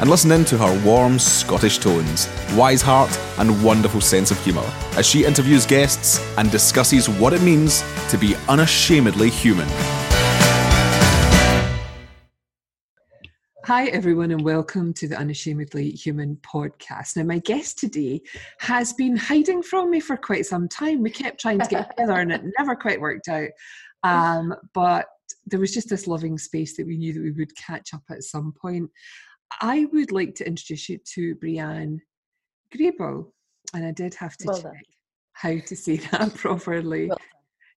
and listen in to her warm Scottish tones, wise heart, and wonderful sense of humour as she interviews guests and discusses what it means to be unashamedly human. Hi, everyone, and welcome to the Unashamedly Human podcast. Now, my guest today has been hiding from me for quite some time. We kept trying to get together and it never quite worked out. Um, but there was just this loving space that we knew that we would catch up at some point. I would like to introduce you to Brianne Grebil, and I did have to Well check done. how to say that properly. Well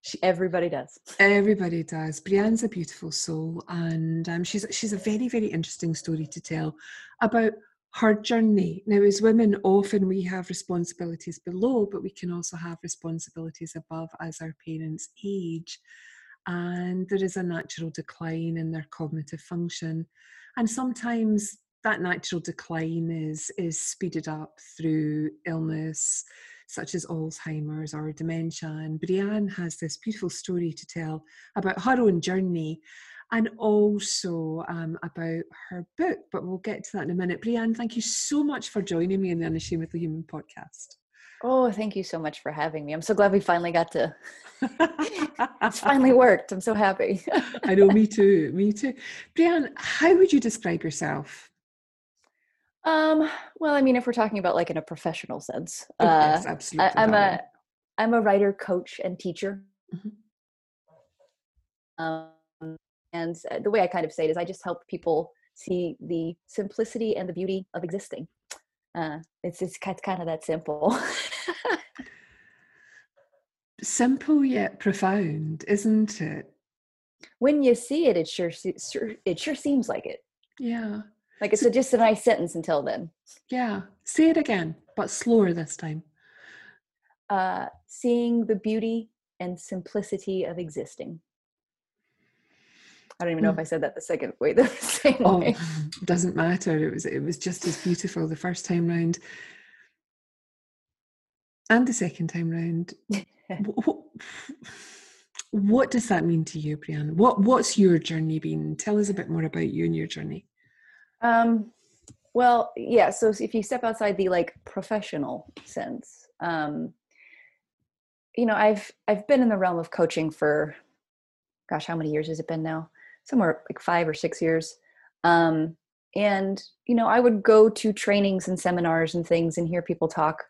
She, everybody does. Everybody does. Brianne's a beautiful soul, and um, she's she's a very very interesting story to tell about her journey. Now, as women, often we have responsibilities below, but we can also have responsibilities above as our parents age, and there is a natural decline in their cognitive function, and sometimes that natural decline is is speeded up through illness such as Alzheimer's or dementia. And Brianne has this beautiful story to tell about her own journey and also um, about her book. But we'll get to that in a minute. Brianne, thank you so much for joining me in the Unashamedly Human podcast. Oh, thank you so much for having me. I'm so glad we finally got to. It's finally worked. I'm so happy. I know, me too, me too. Brianne, how would you describe yourself? um. Well, I mean, if we're talking about like in a professional sense, Oh, uh, yes, absolutely. I, I'm a I'm a writer, coach, and teacher. Mhm. Um, and uh, the way I kind of say it is, I just help people see the simplicity and the beauty of existing. Uh, it's it's kind of that simple. simple yet profound, isn't it? when you see it, it sure, sure it sure seems like it. Yeah, Like it's a, just a nice sentence until then. yeah. Say it again, but slower this time. Uh, seeing the beauty and simplicity of existing. I don't even know if I said that the second way. The same Oh, way. doesn't matter. It was it was just as beautiful the first time round, and the second time round. Wh- wh- What does that mean to you, Brianna? What What's your journey been? Tell us a bit more about you and your journey. Um, well, yeah. So if you step outside the like professional sense, um, you know, I've I've been in the realm of coaching for, gosh, how many years has it been now? Somewhere like five or six years. Um, and you know, I would go to trainings and seminars and things and hear people talk.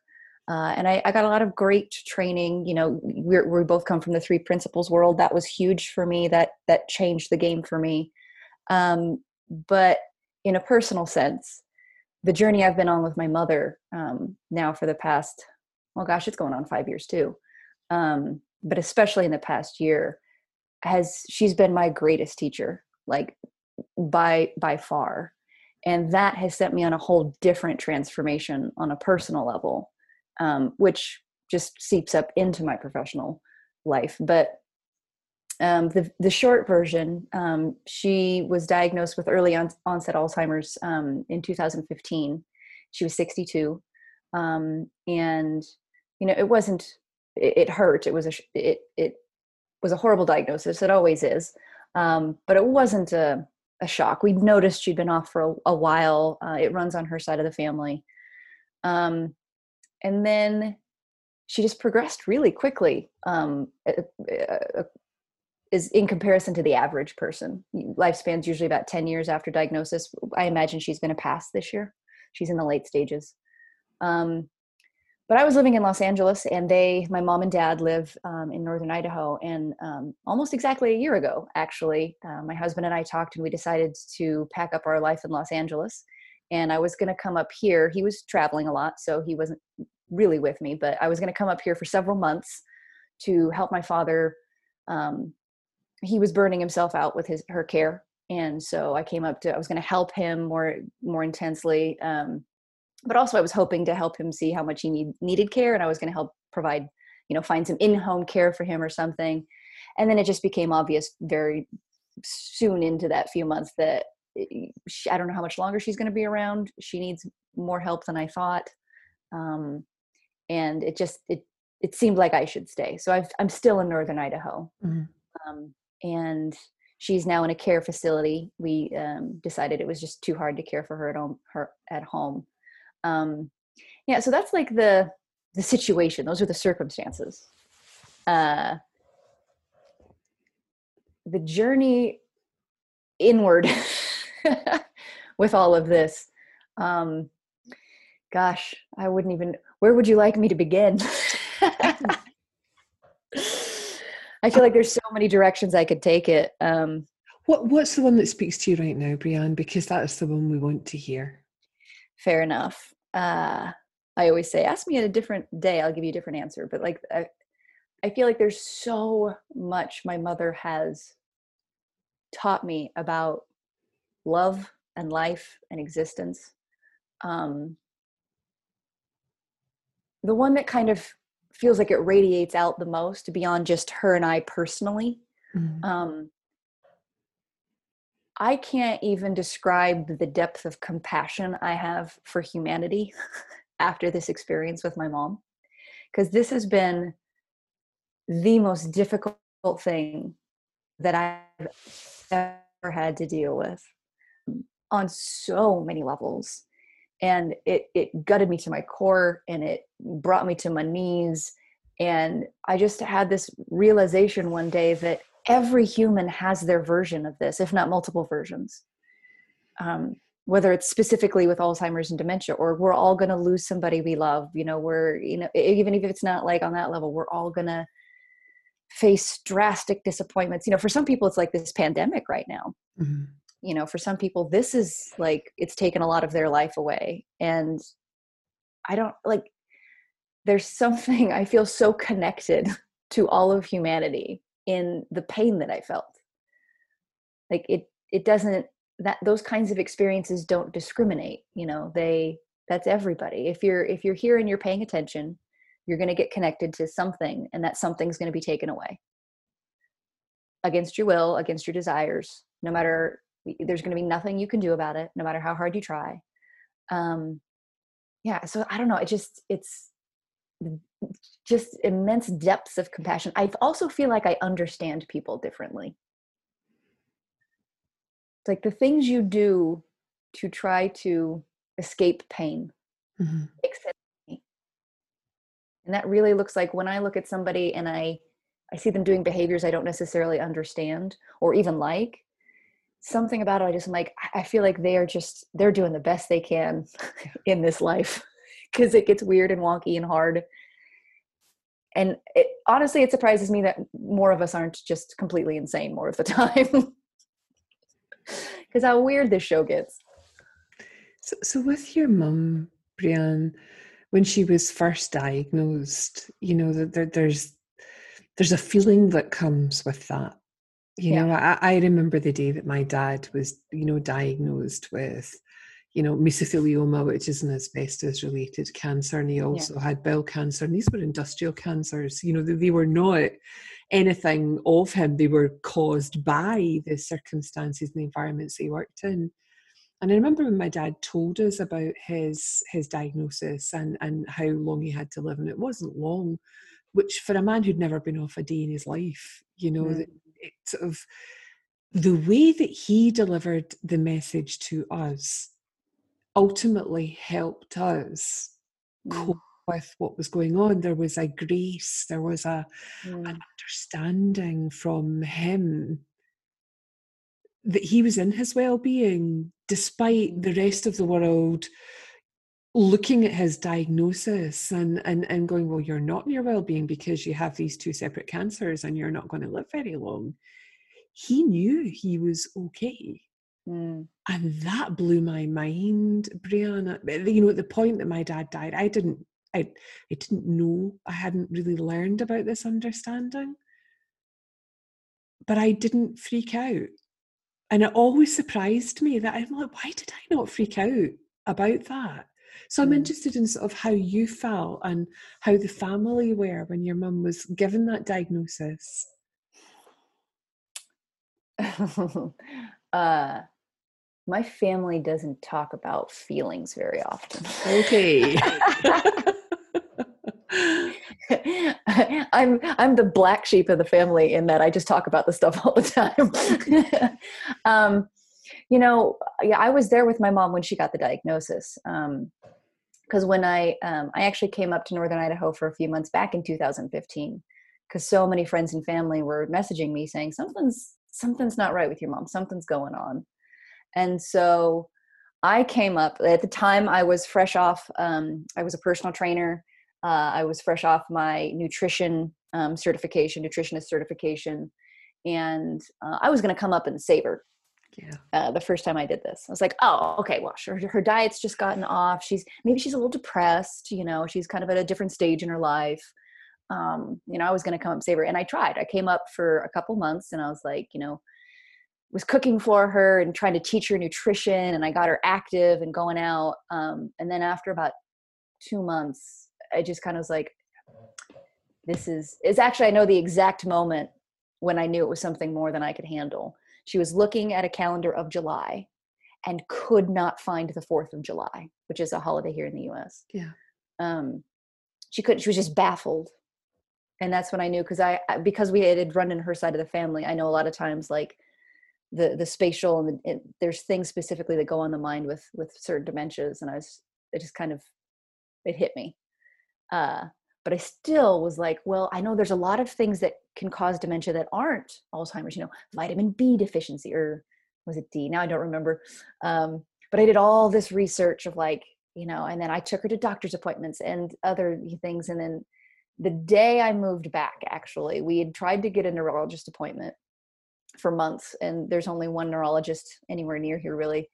Uh, and I, I got a lot of great training. You know, we're, we both come from the three principles world. That was huge for me. That that changed the game for me. Um, but in a personal sense, the journey I've been on with my mother um, now for the past, well, gosh, it's going on five years too. Um, but especially in the past year, has she's been my greatest teacher, like by by far, and that has sent me on a whole different transformation on a personal level, um, which just seeps up into my professional life. But um, the the short version, um, she was diagnosed with early on, onset Alzheimer's um, in 2015. She was 62, um, and you know it wasn't. It, it hurt. It was a it it was a horrible diagnosis. It always is, um, but it wasn't a a shock. We'd noticed she'd been off for a, a while. Uh, it runs on her side of the family, um, and then she just progressed really quickly. Um, uh, uh, is in comparison to the average person. Lifespan's usually about 10 years after diagnosis. I imagine she's going to pass this year. She's in the late stages. Um, but I was living in Los Angeles, and they, my mom and dad, live um, in northern Idaho. And um, almost exactly a year ago, actually, uh, my husband and I talked, and we decided to pack up our life in Los Angeles. And I was going to come up here. He was traveling a lot, so he wasn't really with me. But I was going to come up here for several months to help my father um, he was burning himself out with his her care and so i came up to i was going to help him more more intensely um, but also i was hoping to help him see how much he need, needed care and i was going to help provide you know find some in-home care for him or something and then it just became obvious very soon into that few months that she, I don't know how much longer she's going to be around. She needs more help than I thought. Um, and it just, it, it seemed like I should stay. So i am still in Northern Idaho. Mm-hmm. Um, and she's now in a care facility. We um, decided it was just too hard to care for her at home, her at home. Um, yeah. So that's like the, the situation. Those are the circumstances. Uh, the journey inward with all of this um gosh i wouldn't even where would you like me to begin i feel like there's so many directions i could take it um what what's the one that speaks to you right now brianne because that is the one we want to hear fair enough uh i always say ask me at a different day i'll give you a different answer but like I, I feel like there's so much my mother has taught me about love and life and existence. Um, the one that kind of feels like it radiates out the most beyond just her and I personally. Mm-hmm. Um, I can't even describe the depth of compassion I have for humanity after this experience with my mom. Because this has been the most difficult thing that I've ever had to deal with um, on so many levels and it it gutted me to my core and it brought me to my knees and i just had this realization one day that every human has their version of this if not multiple versions. Um, whether it's specifically with alzheimer's and dementia or we're all going to lose somebody we love you know we're you know even if it's not like on that level we're all going to face drastic disappointments. You know for some people it's like this pandemic right now. Mm-hmm. you know for some people this is like it's taken a lot of their life away. And i don't like there's something i feel so connected to all of humanity in the pain that i felt. Like it it doesn't that those kinds of experiences don't discriminate you know they that's everybody. If you're if you're here and you're paying attention you're going to get connected to something and that something's going to be taken away. Against your will against your desires no matter there's going to be nothing you can do about it no matter how hard you try. Um yeah so i don't know it just it's just immense depths of compassion. I also feel like i understand people differently. It's like the things you do to try to escape pain mm-hmm. and that really looks like when i look at somebody and i i see them doing behaviors i don't necessarily understand or even like something about it i just am like i feel like they are just they're doing the best they can in this life because it gets weird and wonky and hard. And it, honestly it surprises me that more of us aren't just completely insane more of the time. Because how weird this show gets. So, so with your mum brianne when she was first diagnosed you know there, there's there's a feeling that comes with that. You yeah. know I, I remember the day that my dad was you know diagnosed with you know mesothelioma which is an asbestos related cancer and he also yeah. had bowel cancer and these were industrial cancers you know they, they were not anything of him they were caused by the circumstances and the environments he worked in and I remember when my dad told us about his his diagnosis and, and how long he had to live, and it wasn't long, which for a man who'd never been off a day in his life, you know, mm. it sort of the way that he delivered the message to us ultimately helped us mm. cope with what was going on. There was a grace, there was a mm. an understanding from him that he was in his well-being despite the rest of the world looking at his diagnosis and, and, and going, well, you're not in your well-being because you have these two separate cancers and you're not going to live very long. He knew he was okay. Mm. And that blew my mind, Brianna. You know, at the point that my dad died, I didn't I I didn't know. I hadn't really learned about this understanding. But I didn't freak out. And it always surprised me that I'm like, why did I not freak out about that? So I'm mm. interested in sort of how you felt and how the family were when your mum was given that diagnosis. uh, my family doesn't talk about feelings very often. Okay. I'm I'm the black sheep of the family in that I just talk about the stuff all the time. um, you know, yeah, I was there with my mom when she got the diagnosis. because um, when I um, I actually came up to Northern Idaho for a few months back in 2015, because so many friends and family were messaging me saying something's something's not right with your mom, something's going on, and so I came up at the time. I was fresh off. Um, I was a personal trainer uh, I was fresh off my nutrition um, certification, nutritionist certification, and uh, I was going to come up and save her. Yeah. Uh, the first time I did this, I was like, "Oh, okay. Well, her, her diet's just gotten off. She's maybe she's a little depressed. You know, she's kind of at a different stage in her life. Um, you know, I was going to come up and save her, and I tried. I came up for a couple months, and I was like, you know, was cooking for her and trying to teach her nutrition, and I got her active and going out. Um, and then after about two months, I just kind of was like, this is, it's actually, I know the exact moment when I knew it was something more than I could handle. She was looking at a calendar of July and could not find the 4th of July, which is a holiday here in the US. Yeah. Um, she couldn't, she was just baffled. And that's when I knew because I, because we had run in her side of the family, I know a lot of times like the, the spatial and the, it, there's things specifically that go on the mind with, with certain dementias. And I was, it just kind of, it hit me. Uh, but I still was like, well, I know there's a lot of things that can cause dementia that aren't Alzheimer's, you know, vitamin B deficiency or was it D? Now I don't remember. Um, but I did all this research of like, you know, and then I took her to doctor's appointments and other things. And then the day I moved back, actually, we had tried to get a neurologist appointment for months, and there's only one neurologist anywhere near here, really.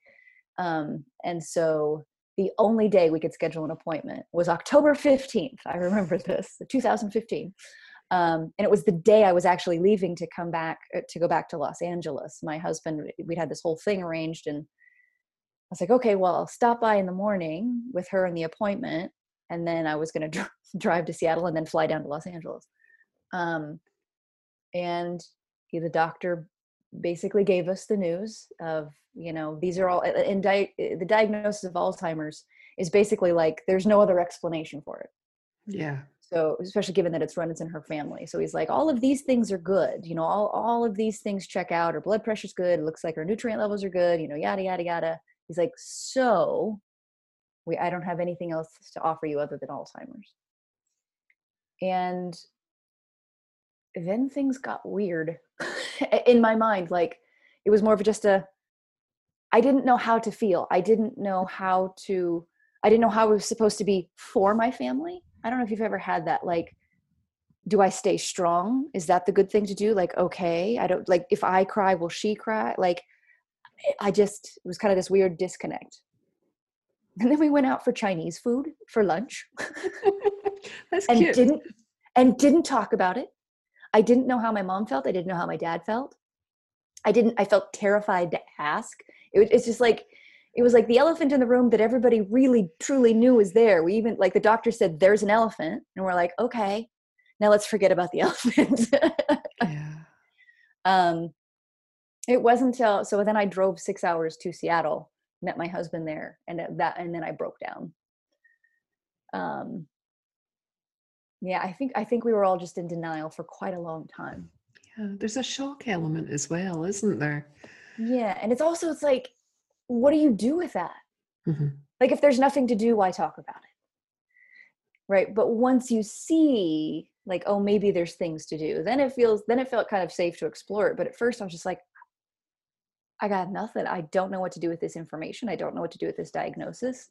Um, and so the only day we could schedule an appointment was October 15th. I remember this, 2015. Um, and it was the day I was actually leaving to come back uh, to go back to Los Angeles. My husband, we'd had this whole thing arranged, and I was like, okay, well, I'll stop by in the morning with her and the appointment, and then I was going to dr- drive to Seattle and then fly down to Los Angeles. Um, and the doctor basically gave us the news of you know these are all in di- eh, the diagnosis of alzheimer's is basically like there's no other explanation for it. Yeah. So especially given that it's run it's in her family. So he's like all of these things are good you know all, all of these things check out her blood pressure's good it looks like her nutrient levels are good you know yada yada yada. He's like so we i don't have anything else to offer you other than alzheimer's. And then things got weird in my mind like it was more of just a i didn't know how to feel. I didn't know how to i didn't know how it was supposed to be for my family. I don't know if you've ever had that like do i stay strong? Is that the good thing to do? Like okay i don't like if i cry will she cry? Like i just it was kind of this weird disconnect. And then we went out for chinese food for lunch and cute. didn't and didn't talk about it I didn't know how my mom felt. I didn't know how my dad felt. I didn't, I felt terrified to ask. It, it's just like, it was like the elephant in the room that everybody really truly knew was there. We even, like the doctor said, there's an elephant. And we're like, okay, now let's forget about the elephant. yeah. Um, it wasn't until, so then I drove six hours to Seattle, met my husband there and that, and then I broke down. Um, yeah i think i think we were all just in denial for quite a long time. Yeah there's a shock element as well isn't there? Yeah and it's also it's like what do you do with that? Mm-hmm. like if there's nothing to do why talk about it? Right but once you see like oh maybe there's things to do then it feels then it felt kind of safe to explore it but at first i was just like i got nothing. I don't know what to do with this information. I don't know what to do with this diagnosis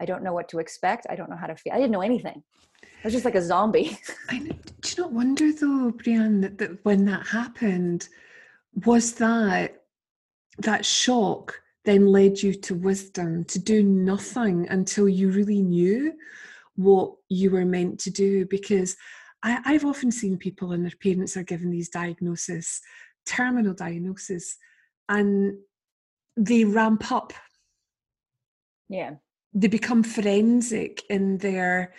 i don't know what to expect i don't know how to feel i didn't know anything I was just like a zombie. I know, do you not wonder though, Brianne, that, that when that happened, was that that shock then led you to wisdom to do nothing until you really knew what you were meant to do? Because I, I've often seen people and their parents are given these diagnoses, terminal diagnosis, and they ramp up. Yeah. They become forensic in their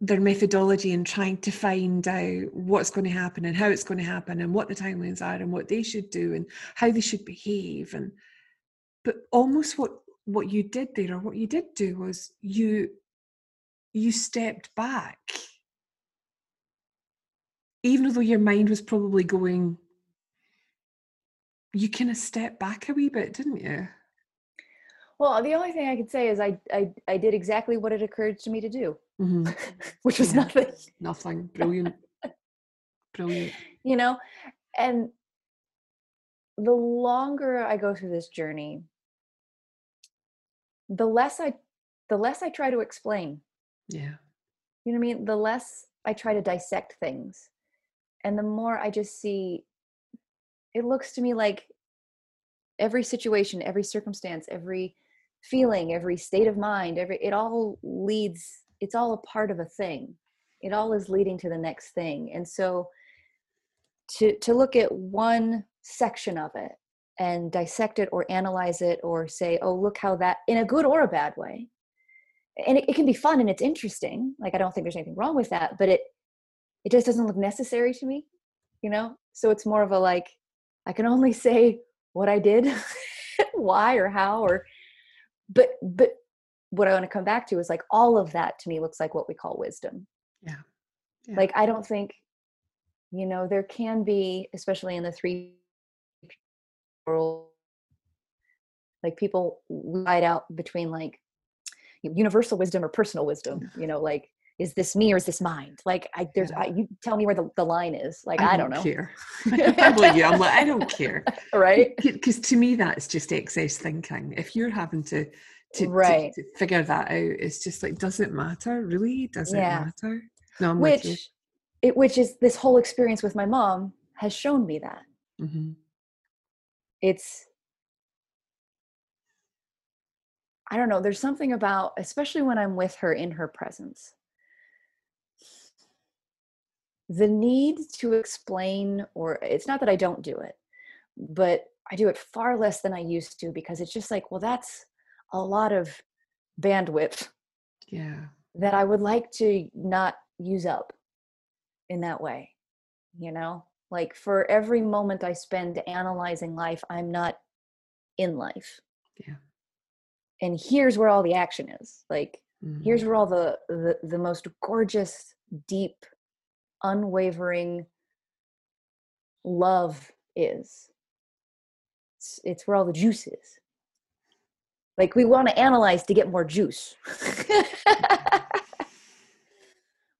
their methodology and trying to find out what's going to happen and how it's going to happen and what the timelines are and what they should do and how they should behave and but almost what what you did there or what you did do was you you stepped back. Even though your mind was probably going you kind of stepped back a wee bit didn't you well the only thing i could say is i i, I did exactly what it occurred to me to do mm-hmm. which was yeah. nothing. Nothing. Brilliant. Brilliant. You know and the longer i go through this journey the less i the less i try to explain. Yeah. You know what i mean? The less i try to dissect things and the more i just see it looks to me like every situation every circumstance every feeling every state of mind every it all leads it's all a part of a thing. It all is leading to the next thing. And so to to look at one section of it and dissect it or analyze it or say oh look how that in a good or a bad way. And it, it can be fun and it's interesting. Like i don't think there's anything wrong with that but it it just doesn't look necessary to me you know? So it's more of a like i can only say what i did why or how or but but what i want to come back to is like all of that to me looks like what we call wisdom. Yeah, yeah. like i don't think you know there can be especially in the three world like people light out between like universal wisdom or personal wisdom you know like is this me or is this mind? Like i there's yeah. I, you tell me where the, the line is like i, I don't, don't, know. care. You. I'm like i don't care. Right? Because to me that's just excess thinking if you're having to to, right. to, to, figure that out it's just like does it matter? Really? Does yeah. it matter? No I'm which it which is this whole experience with my mom has shown me that. Mm-hmm. it's I don't know, there's something about, especially when I'm with her in her presence, the need to explain, or it's not that I don't do it, but I do it far less than I used to because it's just like, well, that's a lot of bandwidth. Yeah. That I would like to not use up in that way, you know? Like for every moment I spend analyzing life, I'm not in life. Yeah. And here's where all the action is. Like mm-hmm. here's where all the, the the most gorgeous, deep, unwavering love is. It's, it's where all the juice is. Like we want to analyze to get more juice.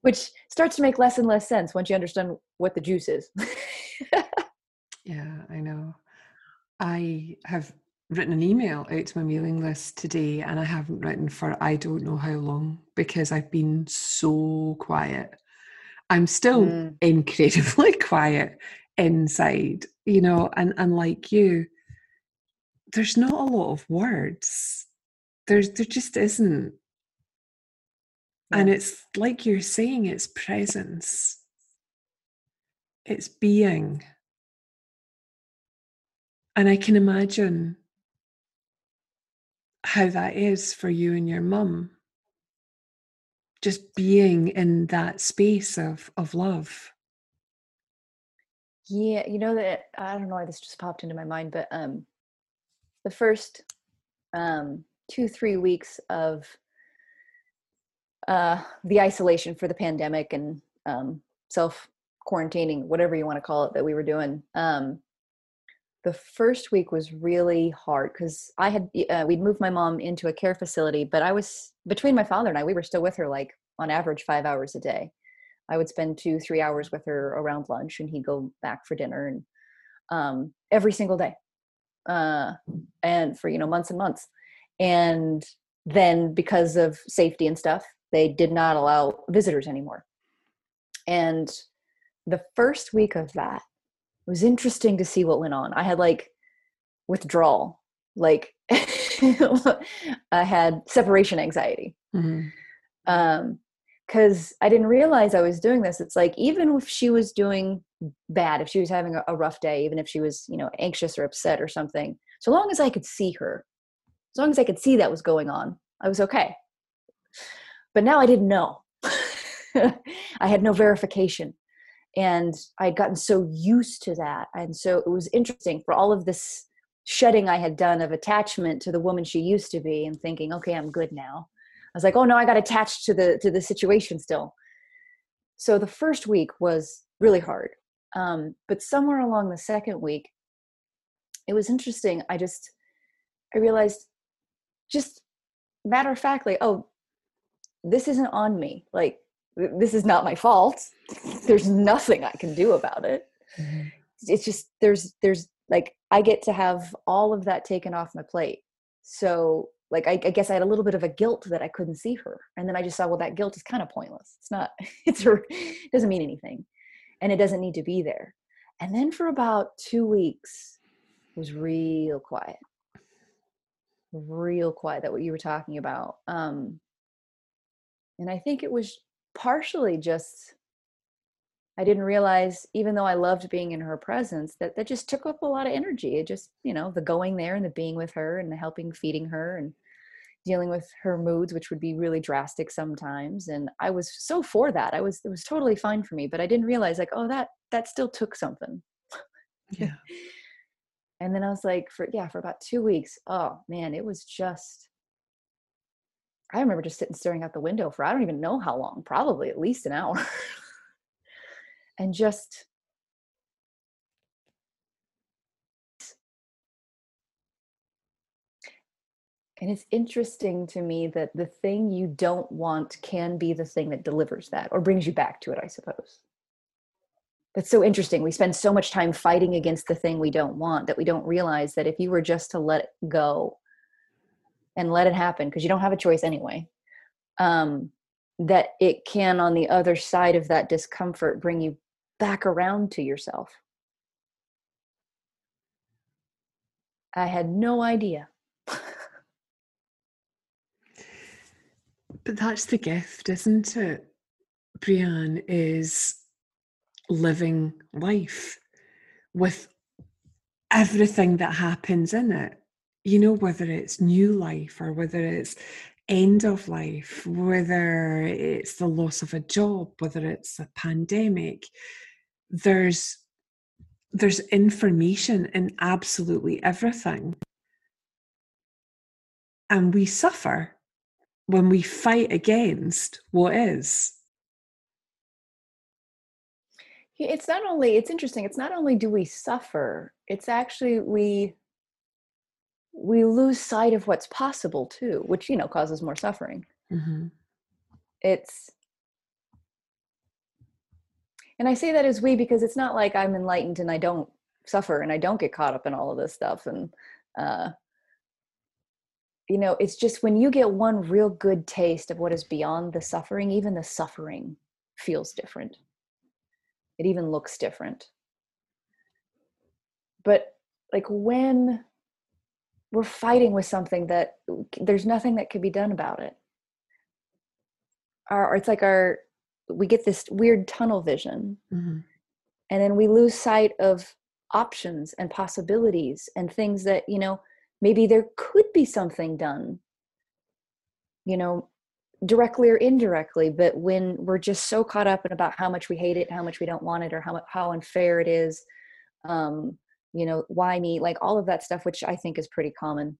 Which starts to make less and less sense once you understand what the juice is. yeah, I know. I have written an email out to my mailing list today and I haven't written for I don't know how long because I've been so quiet. I'm still mm. incredibly quiet inside, you know, and, and like you, there's not a lot of words. There's there just isn't. Yeah. And it's like you're saying, it's presence. It's being. And I can imagine how that is for you and your mum just being in that space of of love. Yeah you know that i don't know why this just popped into my mind but um the first um two three weeks of uh the isolation for the pandemic and um self quarantining whatever you want to call it that we were doing um the first week was really hard because I had uh, we'd moved my mom into a care facility, but I was between my father and I, we were still with her like on average five hours a day. I would spend two, three hours with her around lunch, and he'd go back for dinner, and um, every single day, uh, and for you know months and months. And then because of safety and stuff, they did not allow visitors anymore. And the first week of that, it was interesting to see what went on. I had like withdrawal, like I had separation anxiety. Mm-hmm. Um, because I didn't realize I was doing this. It's like even if she was doing bad, if she was having a, a rough day, even if she was, you know, anxious or upset or something, so long as I could see her, as long as I could see that was going on, I was okay. But now I didn't know. I had no verification. And I had gotten so used to that. And so it was interesting for all of this shedding I had done of attachment to the woman she used to be and thinking, okay, I'm good now. I was like, oh no, I got attached to the to the situation still. So the first week was really hard. Um, but somewhere along the second week, it was interesting. I just I realized just matter of factly, oh, this isn't on me. Like this is not my fault. There's nothing I can do about it. Mm-hmm. It's just there's there's like I get to have all of that taken off my plate. So like I, I, guess I had a little bit of a guilt that I couldn't see her, and then I just saw well that guilt is kind of pointless. It's not. It's a, it doesn't mean anything, and it doesn't need to be there. And then for about two weeks, it was real quiet, real quiet. That what you were talking about. Um, and I think it was partially just I didn't realize, even though I loved being in her presence, that that just took up a lot of energy. It just, you know, the going there and the being with her and the helping feeding her and dealing with her moods, which would be really drastic sometimes. And I was so for that. I was it was totally fine for me, but I didn't realize like, oh, that that still took something. Yeah. and then I was like, for yeah, for about two weeks, oh man, it was just I remember just sitting staring out the window for I don't even know how long, probably at least an hour. And just And it's interesting to me that the thing you don't want can be the thing that delivers that or brings you back to it, I suppose. That's so interesting. We spend so much time fighting against the thing we don't want that we don't realize that if you were just to let it go and let it happen, because you don't have a choice anyway, um, that it can, on the other side of that discomfort, bring you back around to yourself. I had no idea. but that's the gift, isn't it? Brianne is living life with everything that happens in it. You know, whether it's new life or whether it's end of life, whether it's the loss of a job, whether it's a pandemic, there's there's information in absolutely everything. And we suffer when we fight against what is. It's not only, it's interesting, it's not only do we suffer, it's actually we we lose sight of what's possible too, which you know causes more suffering. Mm-hmm. It's and I say that as we because it's not like I'm enlightened and I don't suffer and I don't get caught up in all of this stuff. And, uh, you know, it's just when you get one real good taste of what is beyond the suffering, even the suffering feels different. It even looks different. But like when we're fighting with something that there's nothing that could be done about it, or it's like our we get this weird tunnel vision mm-hmm. and then we lose sight of options and possibilities and things that you know maybe there could be something done you know directly or indirectly but when we're just so caught up in about how much we hate it how much we don't want it or how how unfair it is um you know why me like all of that stuff which i think is pretty common.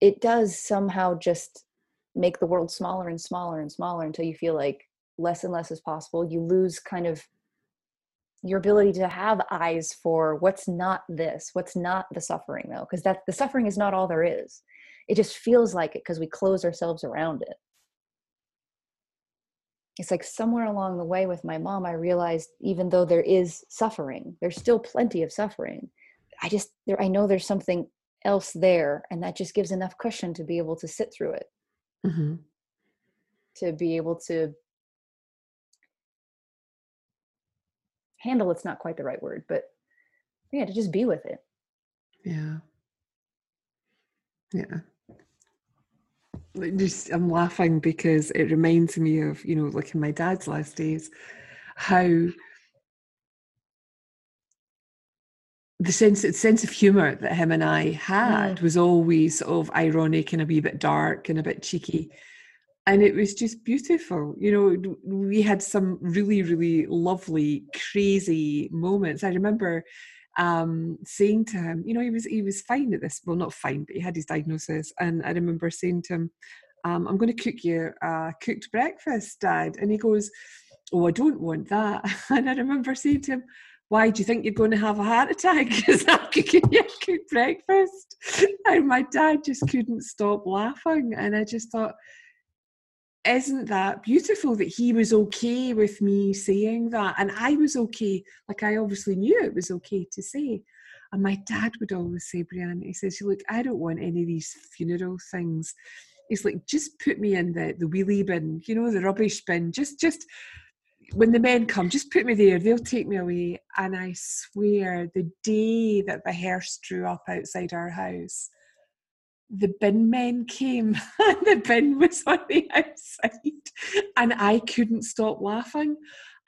It does somehow just make the world smaller and smaller and smaller until you feel like less and less is possible. You lose kind of your ability to have eyes for what's not this what's not the suffering though because that the suffering is not all there is. It just feels like it because we close ourselves around it it's like somewhere along the way with my mom i realized even though there is suffering there's still plenty of suffering i just there i know there's something else there and that just gives enough cushion to be able to sit through it. Mm-hmm. to be able to handle it's not quite the right word but yeah to just be with it. Yeah. Yeah just i'm laughing because it reminds me of you know like in my dad's last days how the sense the sense of humor that him and I had mm. was always sort of ironic and a wee bit dark and a bit cheeky. and it was just beautiful. You know, we had some really, really lovely, crazy moments. I remember um, saying to him, you know, he was he was fine at this. Well, not fine, but he had his diagnosis, and I remember saying to him, um, "I'm going to cook you a cooked breakfast, Dad," and he goes, "Oh, I don't want that." And I remember saying to him, why do you think you're going to have a heart attack? Because I'm cooking you a good breakfast. And my dad just couldn't stop laughing. And I just thought, isn't that beautiful that he was okay with me saying that? And I was okay. Like I obviously knew it was okay to say. And my dad would always say, Brianne, he says, Look, I don't want any of these funeral things. He's like, just put me in the, the wheelie bin, you know, the rubbish bin. Just just when the men come, just put me there. They'll take me away. And I swear, the day that the hearse drew up outside our house, the bin men came and the bin was on the outside. And I couldn't stop laughing.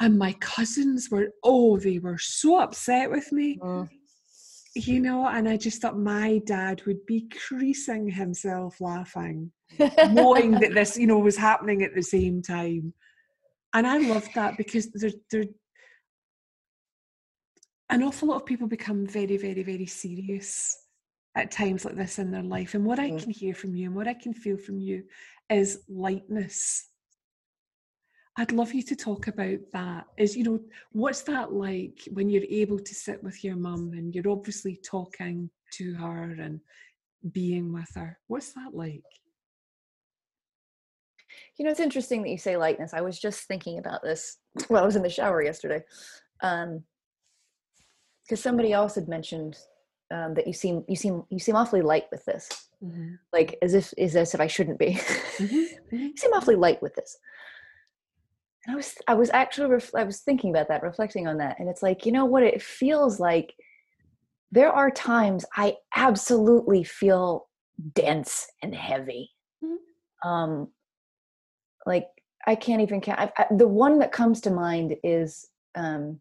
And my cousins were, oh, they were so upset with me. Mm. You know, and I just thought my dad would be creasing himself laughing, knowing that this, you know, was happening at the same time and I love that because there, there, an awful lot of people become very, very, very serious at times like this in their life. And what I mm. can hear from you and what I can feel from you is lightness. I'd love you to talk about that. Is, you know, what's that like when you're able to sit with your mum and you're obviously talking to her and being with her? What's that like? You know, it's interesting that you say lightness. I was just thinking about this while I was in the shower yesterday. Um, because somebody else had mentioned um, that you seem you seem you seem awfully light with this, mm-hmm. like as if is as if I shouldn't be. Mm-hmm. mm-hmm. you seem awfully light with this. And I was I was actually ref- I was thinking about that, reflecting on that, and it's like you know what it feels like. There are times I absolutely feel dense and heavy. Mm-hmm. Um, like I can't even count. I, I, the one that comes to mind is um,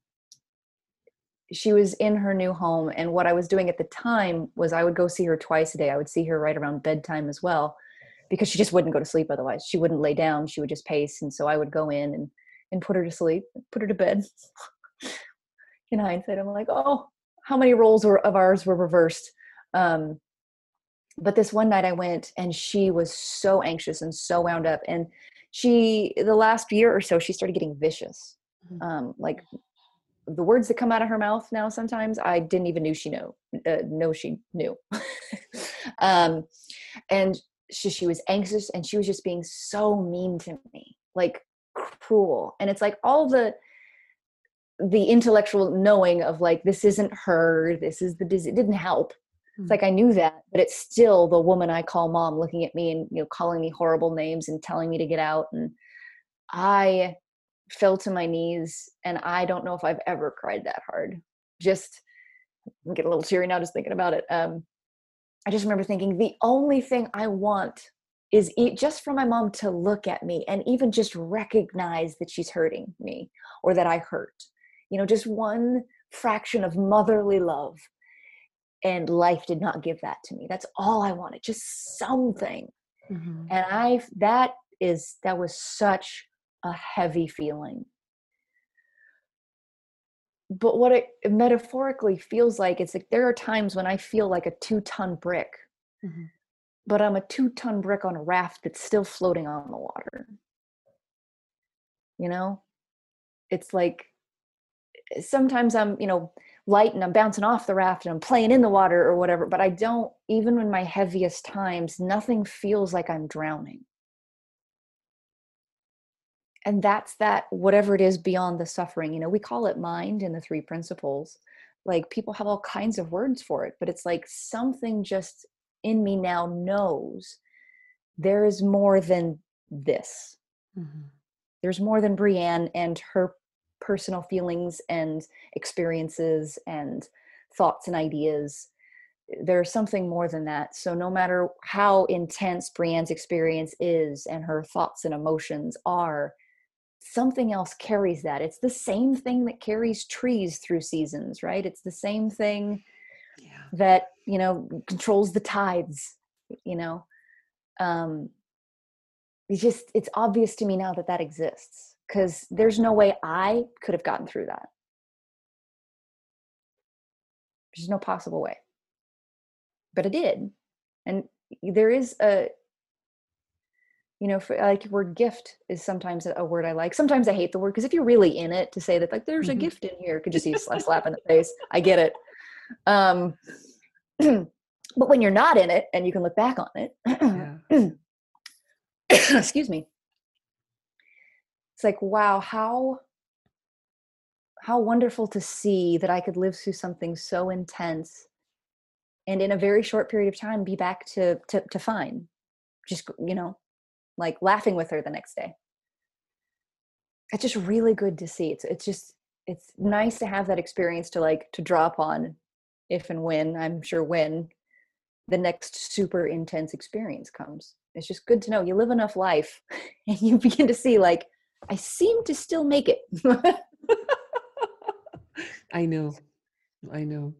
she was in her new home, and what I was doing at the time was I would go see her twice a day. I would see her right around bedtime as well, because she just wouldn't go to sleep otherwise. She wouldn't lay down. She would just pace, and so I would go in and and put her to sleep, put her to bed. in hindsight, I'm like, oh, how many roles were, of ours were reversed? Um, but this one night I went, and she was so anxious and so wound up, and she the last year or so she started getting vicious mm-hmm. um, like the words that come out of her mouth now sometimes i didn't even knew she know uh, know she knew. Um, and she, she was anxious and she was just being so mean to me like cruel. And it's like all the the intellectual knowing of like this isn't her this is the it didn't help. It's like I knew that, but it's still the woman I call mom looking at me and you know calling me horrible names and telling me to get out. And I fell to my knees and I don't know if I've ever cried that hard. Just I'm getting a little teary now just thinking about it. Um I just remember thinking the only thing I want is just for my mom to look at me and even just recognize that she's hurting me or that I hurt. You know, just one fraction of motherly love and life did not give that to me that's all i wanted just something mm-hmm. and i that is that was such a heavy feeling but what it metaphorically feels like it's like there are times when i feel like a two ton brick mm-hmm. but i'm a two ton brick on a raft that's still floating on the water you know it's like sometimes i'm you know light and I'm bouncing off the raft and I'm playing in the water or whatever, but I don't, even in my heaviest times, nothing feels like I'm drowning. And that's that, whatever it is beyond the suffering. You know, we call it mind in the three principles. Like people have all kinds of words for it, but it's like something just in me now knows there is more than this. Mm-hmm. There's more than brianne and her personal feelings and experiences and thoughts and ideas there's something more than that so no matter how intense Brianne's experience is and her thoughts and emotions are something else carries that. It's the same thing that carries trees through seasons right? It's the same thing yeah. that you know controls the tides you know? Um it's just it's obvious to me now that that exists because there's no way i could have gotten through that. There's no possible way. But i did. And there is a you know for like word gift is sometimes a word i like. Sometimes i hate the word because if you're really in it to say that like there's a mm-hmm. gift in here could just see a slap in the face. I get it. Um but when you're not in it and you can look back on it excuse me. It's like wow how how wonderful to see that i could live through something so intense and in a very short period of time be back to to, to fine. Just you know like laughing with her the next day. It's just really good to see. It's it's just it's nice to have that experience to like to draw upon if and when i'm sure when the next super intense experience comes. It's just good to know you live enough life and you begin to see like i seem to still make it. I know. I know.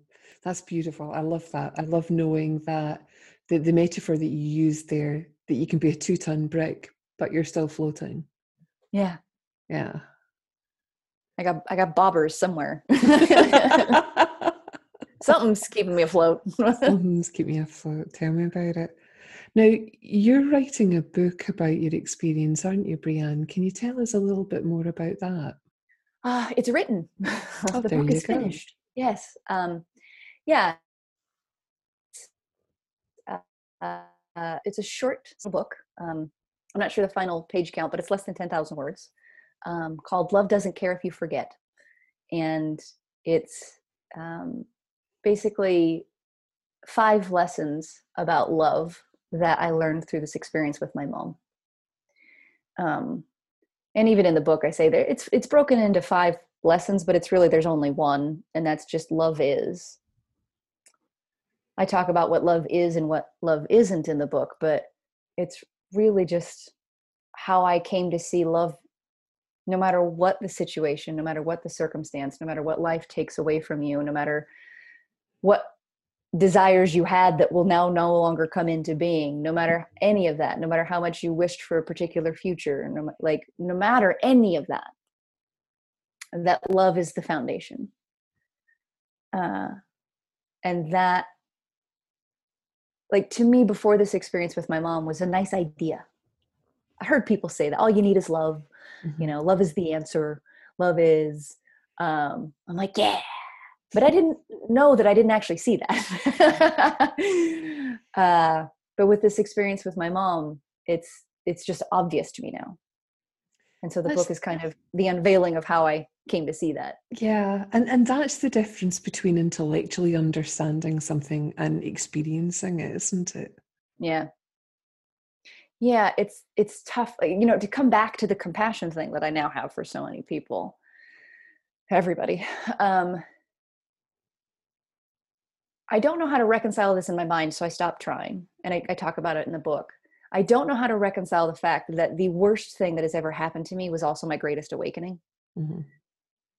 That's beautiful. I love that. I love knowing that the, the metaphor that you use there that you can be a two ton brick but you're still floating. Yeah. Yeah. I got i got bobbers somewhere. Something's keeping me afloat. Something's keeping me afloat. Tell me about it. Now you're writing a book about your experience aren't you brianne? Can you tell us a little bit more about that? Uh, it's written. Oh, the book is go. finished. Yes um, yeah. Uh, uh, it's a short book. Um, I'm not sure the final page count, but it's less than 10,000 words um, called Love Doesn't Care If You Forget. And it's um, basically five lessons about love that I learned through this experience with my mom. Um, and even in the book, I say that it's it's broken into five lessons, but it's really there's only one, and that's just love is. I talk about what love is and what love isn't in the book, but it's really just how I came to see love no matter what the situation, no matter what the circumstance, no matter what life takes away from you, no matter what desires you had that will now no longer come into being, no matter any of that, no matter how much you wished for a particular future, no, like no matter any of that, that love is the foundation. Uh, and that like to me before this experience with my mom was a nice idea. I heard people say that all you need is love. Mm-hmm. you know love is the answer. Love is um i'm like yeah. But i didn't know that i didn't actually see that. Uh but with this experience with my mom it's it's just obvious to me now and so the That's, book is kind of the unveiling of how i came to see that. Yeah and and that's the difference between intellectually understanding something and experiencing it isn't it? Yeah. Yeah it's it's tough you know to come back to the compassion thing that i now have for so many people everybody um i don't know how to reconcile this in my mind so i stopped trying and I, I talk about it in the book i don't know how to reconcile the fact that the worst thing that has ever happened to me was also my greatest awakening. Mm-hmm.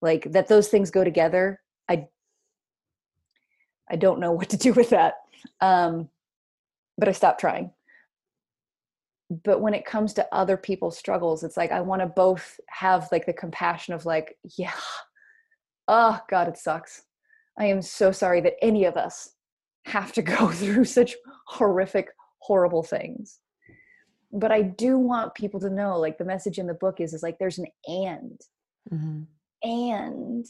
Like that those things go together i i don't know what to do with that um but i stopped trying. But when it comes to other people's struggles it's like i want to both have like the compassion of like yeah oh god it sucks. I am so sorry that any of us have to go through such horrific horrible things but i do want people to know like the message in the book is is like there's an and. Mm-hmm. And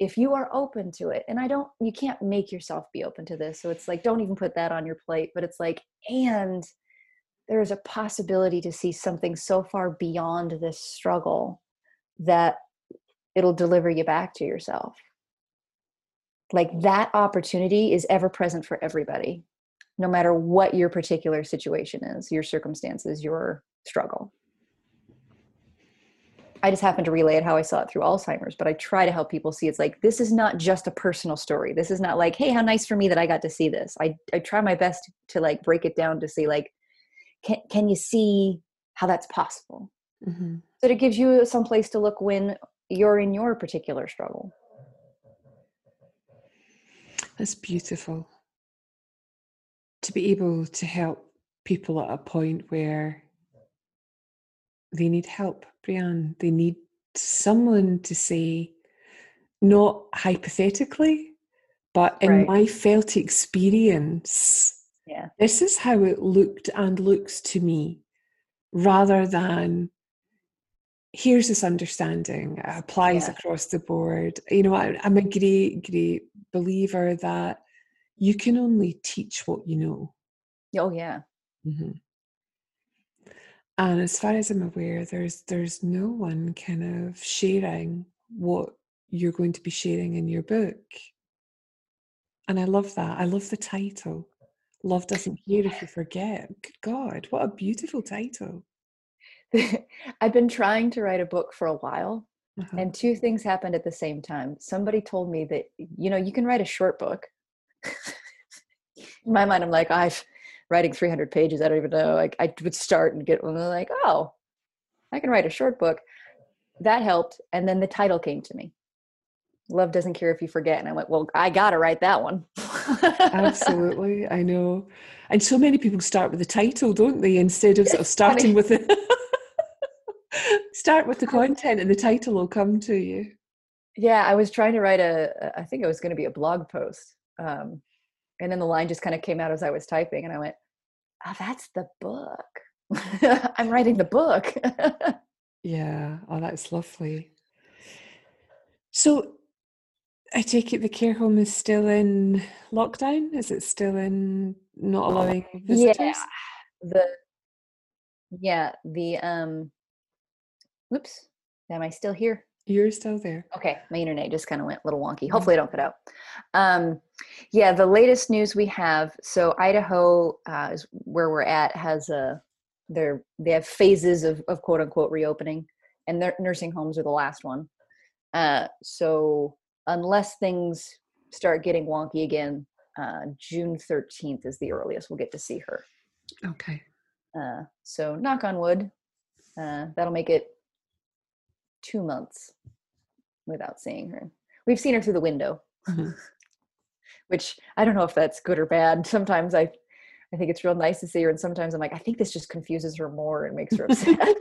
if you are open to it and i don't you can't make yourself be open to this so it's like don't even put that on your plate but it's like and there's a possibility to see something so far beyond this struggle that it'll deliver you back to yourself. Like that opportunity is ever present for everybody no matter what your particular situation is your circumstances your struggle I just happen to relay it how I saw it through Alzheimer's, but I try to help people see it's like this is not just a personal story. This is not like, hey, how nice for me that I got to see this. I I try my best to like break it down to see like, can can you see how that's possible? Mm-hmm. So it gives you some place to look when you're in your particular struggle. That's beautiful. To be able to help people at a point where they need help, Brianne. They need someone to say, not hypothetically, but in Right. my felt experience, Yeah. this is how it looked and looks to me, rather than here's this understanding it applies Yeah. across the board. You know, I, I'm a great, great believer that you can only teach what you know. Oh yeah. hmm And as far as I'm aware, there's there's no one kind of sharing what you're going to be sharing in your book. And I love that. I love the title. Love doesn't care if you forget. Good God, what a beautiful title. I've been trying to write a book for a while, Uh-huh. and two things happened at the same time. Somebody told me that you know you can write a short book. In my mind, I'm like, I've writing 300 pages. I don't even know. Like I would start and get. And like, oh, I can write a short book. That helped, and then the title came to me. Love doesn't care if you forget, and I went, well, I gotta write that one. Absolutely, I know. And so many people start with the title, don't they? Instead of sort of starting with the start with the content, and the title will come to you. Yeah, I was trying to write a i think it was going to be a blog post, um, and then the line just kind of came out as I was typing, and I went, "Oh, that's the book. I'm writing the book." Yeah. Oh, that's lovely. So, I take it the care home is still in lockdown. Is it still in not allowing visitors? yeah, the yeah the um. Oops, am I still here? You're still there. Okay, my internet just kind of went a little wonky. Hopefully, I don't cut out. Um, yeah, the latest news we have. So Idaho uh, is where we're at. Has a they're they have phases of, of quote unquote reopening, and their nursing homes are the last one. Uh, so unless things start getting wonky again, uh, June thirteenth is the earliest we'll get to see her. Okay. Uh, so knock on wood, uh, that'll make it two months without seeing her. We've seen her through the window, Mhm. which I don't know if that's good or bad. Sometimes I, I think it's real nice to see her, and sometimes I'm like, I think this just confuses her more and makes her upset.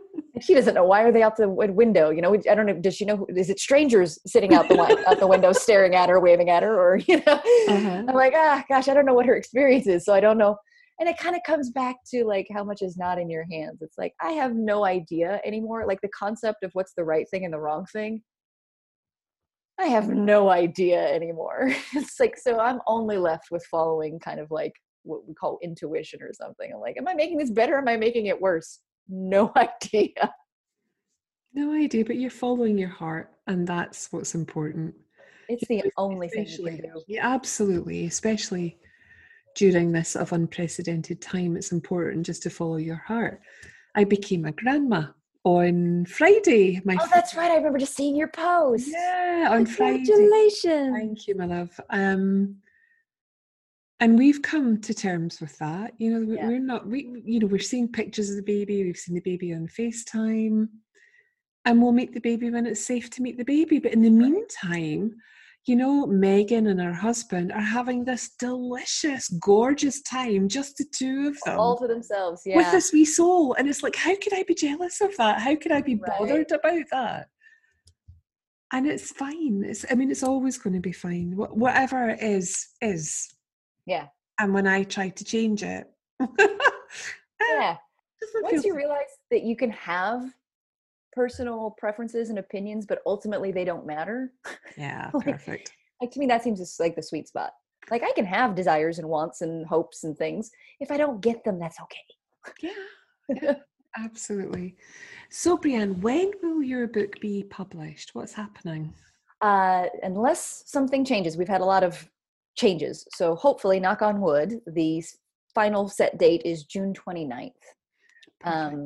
she doesn't know why are they out the window. You know, I don't know. Does she know? Who, is it strangers sitting out the out the window, staring at her, waving at her, or you know? Uh-huh. I'm like, ah, gosh, I don't know what her experience is, so I don't know. And it kind of comes back to like how much is not in your hands. It's like I have no idea anymore. Like the concept of what's the right thing and the wrong thing. I have no idea anymore. It's like so I'm only left with following kind of like what we call intuition or something. I'm like, am I making this better? Am I making it worse? No idea. no idea, but you're following your heart, and that's what's important. It's the only thing you can do. Yeah, absolutely. Especially during this sort of unprecedented time, it's important just to follow your heart. I became a grandma on Friday. My Oh, that's right. I remember just seeing your post. yeah, on Friday. Congratulations. Thank you, my love. Um, and we've come to terms with that. You know, Yeah. we're not. We, you know, we're seeing pictures of the baby. We've seen the baby on Facetime, and we'll meet the baby when it's safe to meet the baby. But in the meantime, you know, Megan and her husband are having this delicious, gorgeous time, just the two of them. All to themselves. Yeah. With this wee soul, and it's like, how could I be jealous of that? How could I be Right. bothered about that? and it's fine. It's I mean, it's always going to be fine. Wh- Whatever it is is. Yeah. And when I try to change it, eh, yeah. Once feel you realize that you can have personal preferences and opinions, but ultimately they don't matter. yeah, like- perfect. Like to me, that seems just like the sweet spot. Like I can have desires and wants and hopes and things. If I don't get them, that's okay. Yeah, yeah, absolutely. So, Brianne, when will your book be published? What's happening? uh, unless something changes. We've had a lot of changes. So hopefully, knock on wood, the final set date is June 29th. Um,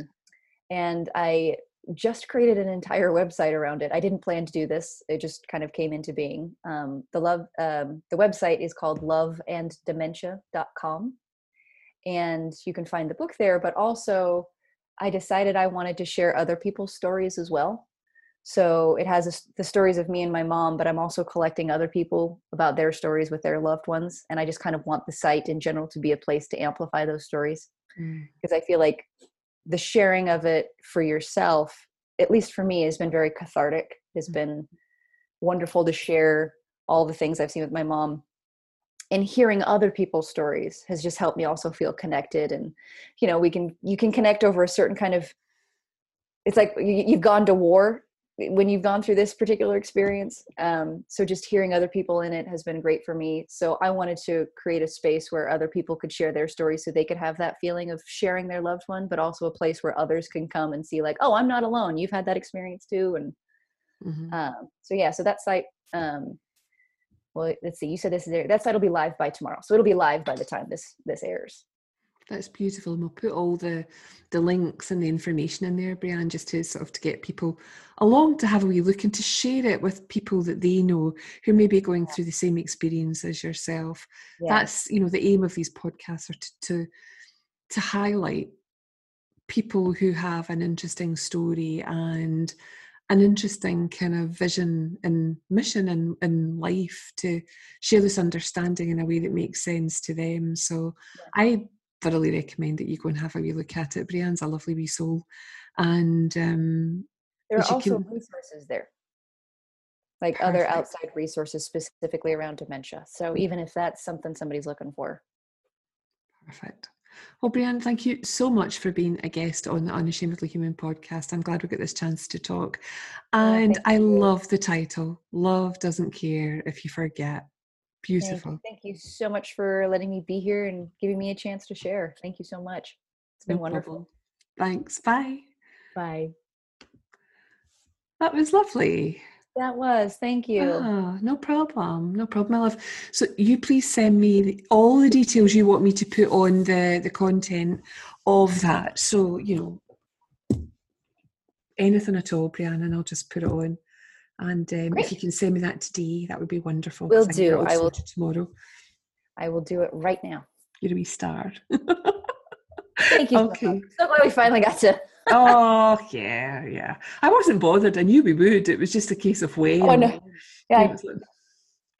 and I just created an entire website around it. I didn't plan to do this. It just kind of came into being. Um, the love, um, the website is called loveanddementia.com. And you can find the book there, but also I decided I wanted to share other people's stories as well. So it has a the stories of me and my mom, but I'm also collecting other people about their stories with their loved ones. And I just kind of want the site in general to be a place to amplify those stories Mm, because I feel like the sharing of it for yourself at least for me has been very cathartic. Has mm-hmm. been wonderful to share all the things i've seen with my mom. And hearing other people's stories has just helped me also feel connected and you know we can you can connect over a certain kind of it's like you've gone to war when you've gone through this particular experience. Um, so just hearing other people in it has been great for me. So I wanted to create a space where other people could share their stories so they could have that feeling of sharing their loved one, but also a place where others can come and see like, oh, I'm not alone. You've had that experience too. And mm-hmm. um, so, yeah, so that site, um, well, let's see, you said this is there. That site will be live by tomorrow. So it'll be live by the time this, this airs. That's beautiful. And we'll put all the the links and the information in there, Brian, just to sort of to get people along to have a wee look and to share it with people that they know who may be going through the same experience as yourself. Yeah. That's you know the aim of these podcasts are to, to to highlight people who have an interesting story and an interesting kind of vision and mission in, in life to share this understanding in a way that makes sense to them. So I thoroughly recommend that you go and have a wee look at it. Brianne's a lovely wee soul. And um, there are also can... resources there, like Perfect. other outside resources specifically around dementia. So even if that's something somebody's looking for. Perfect. Well, Brianne, thank you so much for being a guest on the Unashamedly Human podcast. I'm glad we got this chance to talk. And oh, I love the title Love Doesn't Care If You Forget. Beautiful. Thank you. So much for letting me be here and giving me a chance to share. Thank you so much. It's been no wonderful. Problem. Thanks. Bye. Bye. That was lovely. That was. Thank you. Oh, no problem. No problem, my love. So you please send me all the details you want me to put on the the content of that. So you know anything at all, Brianna, and I'll just put it on. And um, if you can send me that today, that would be wonderful. Will do. I will tomorrow. I will do it right now. You're a wee star. Thank you. Okay. So glad we finally got to. oh yeah, yeah. I wasn't bothered. I knew we would. It was just a case of when. Oh no. Yeah.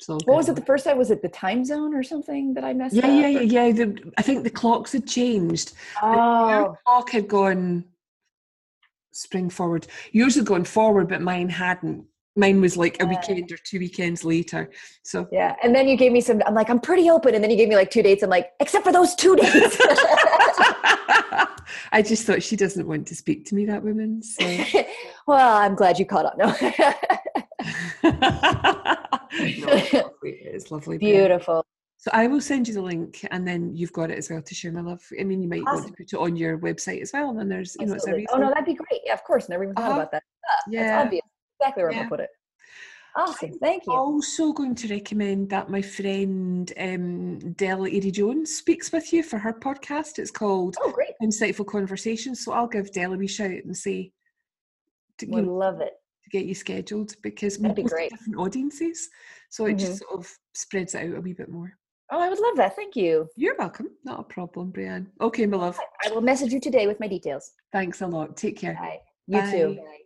what was it the first time? Was it the time zone or something that I messed yeah, up? Yeah, yeah, yeah. The, I think the clocks had changed. Oh. Your clock had gone spring forward. Yours had gone forward, but mine hadn't mine was like a weekend or two weekends later so yeah and then you gave me some i'm like i'm pretty open and then you gave me like two dates i'm like except for those two dates i just thought she doesn't want to speak to me that woman so well i'm glad you caught up no, no it's lovely, it's lovely beautiful so I will send you the link, and then you've got it as well to share, my love. I mean, you might awesome. want to put it on your website as well, and then there's, you Absolutely. know, it's a Oh no, that'd be great. Yeah, of course. Never even thought uh-huh. about that. Yeah, That's obvious exactly where yeah. I'm going to put it. Awesome, thank you. Also going to recommend that my friend um, Della Erie Jones speaks with you for her podcast. It's called oh, great. Insightful Conversations. So I'll give Della a wee shout and say, to, Would love it to get you scheduled because That'd be great. different audiences, so it mm-hmm. just sort of spreads it out a wee bit more. Oh, I would love that. Thank you. You're welcome. Not a problem, Brianne. Okay, my love. I will message you today with my details. Thanks a lot. Take care. Bye. You Bye. too. Bye.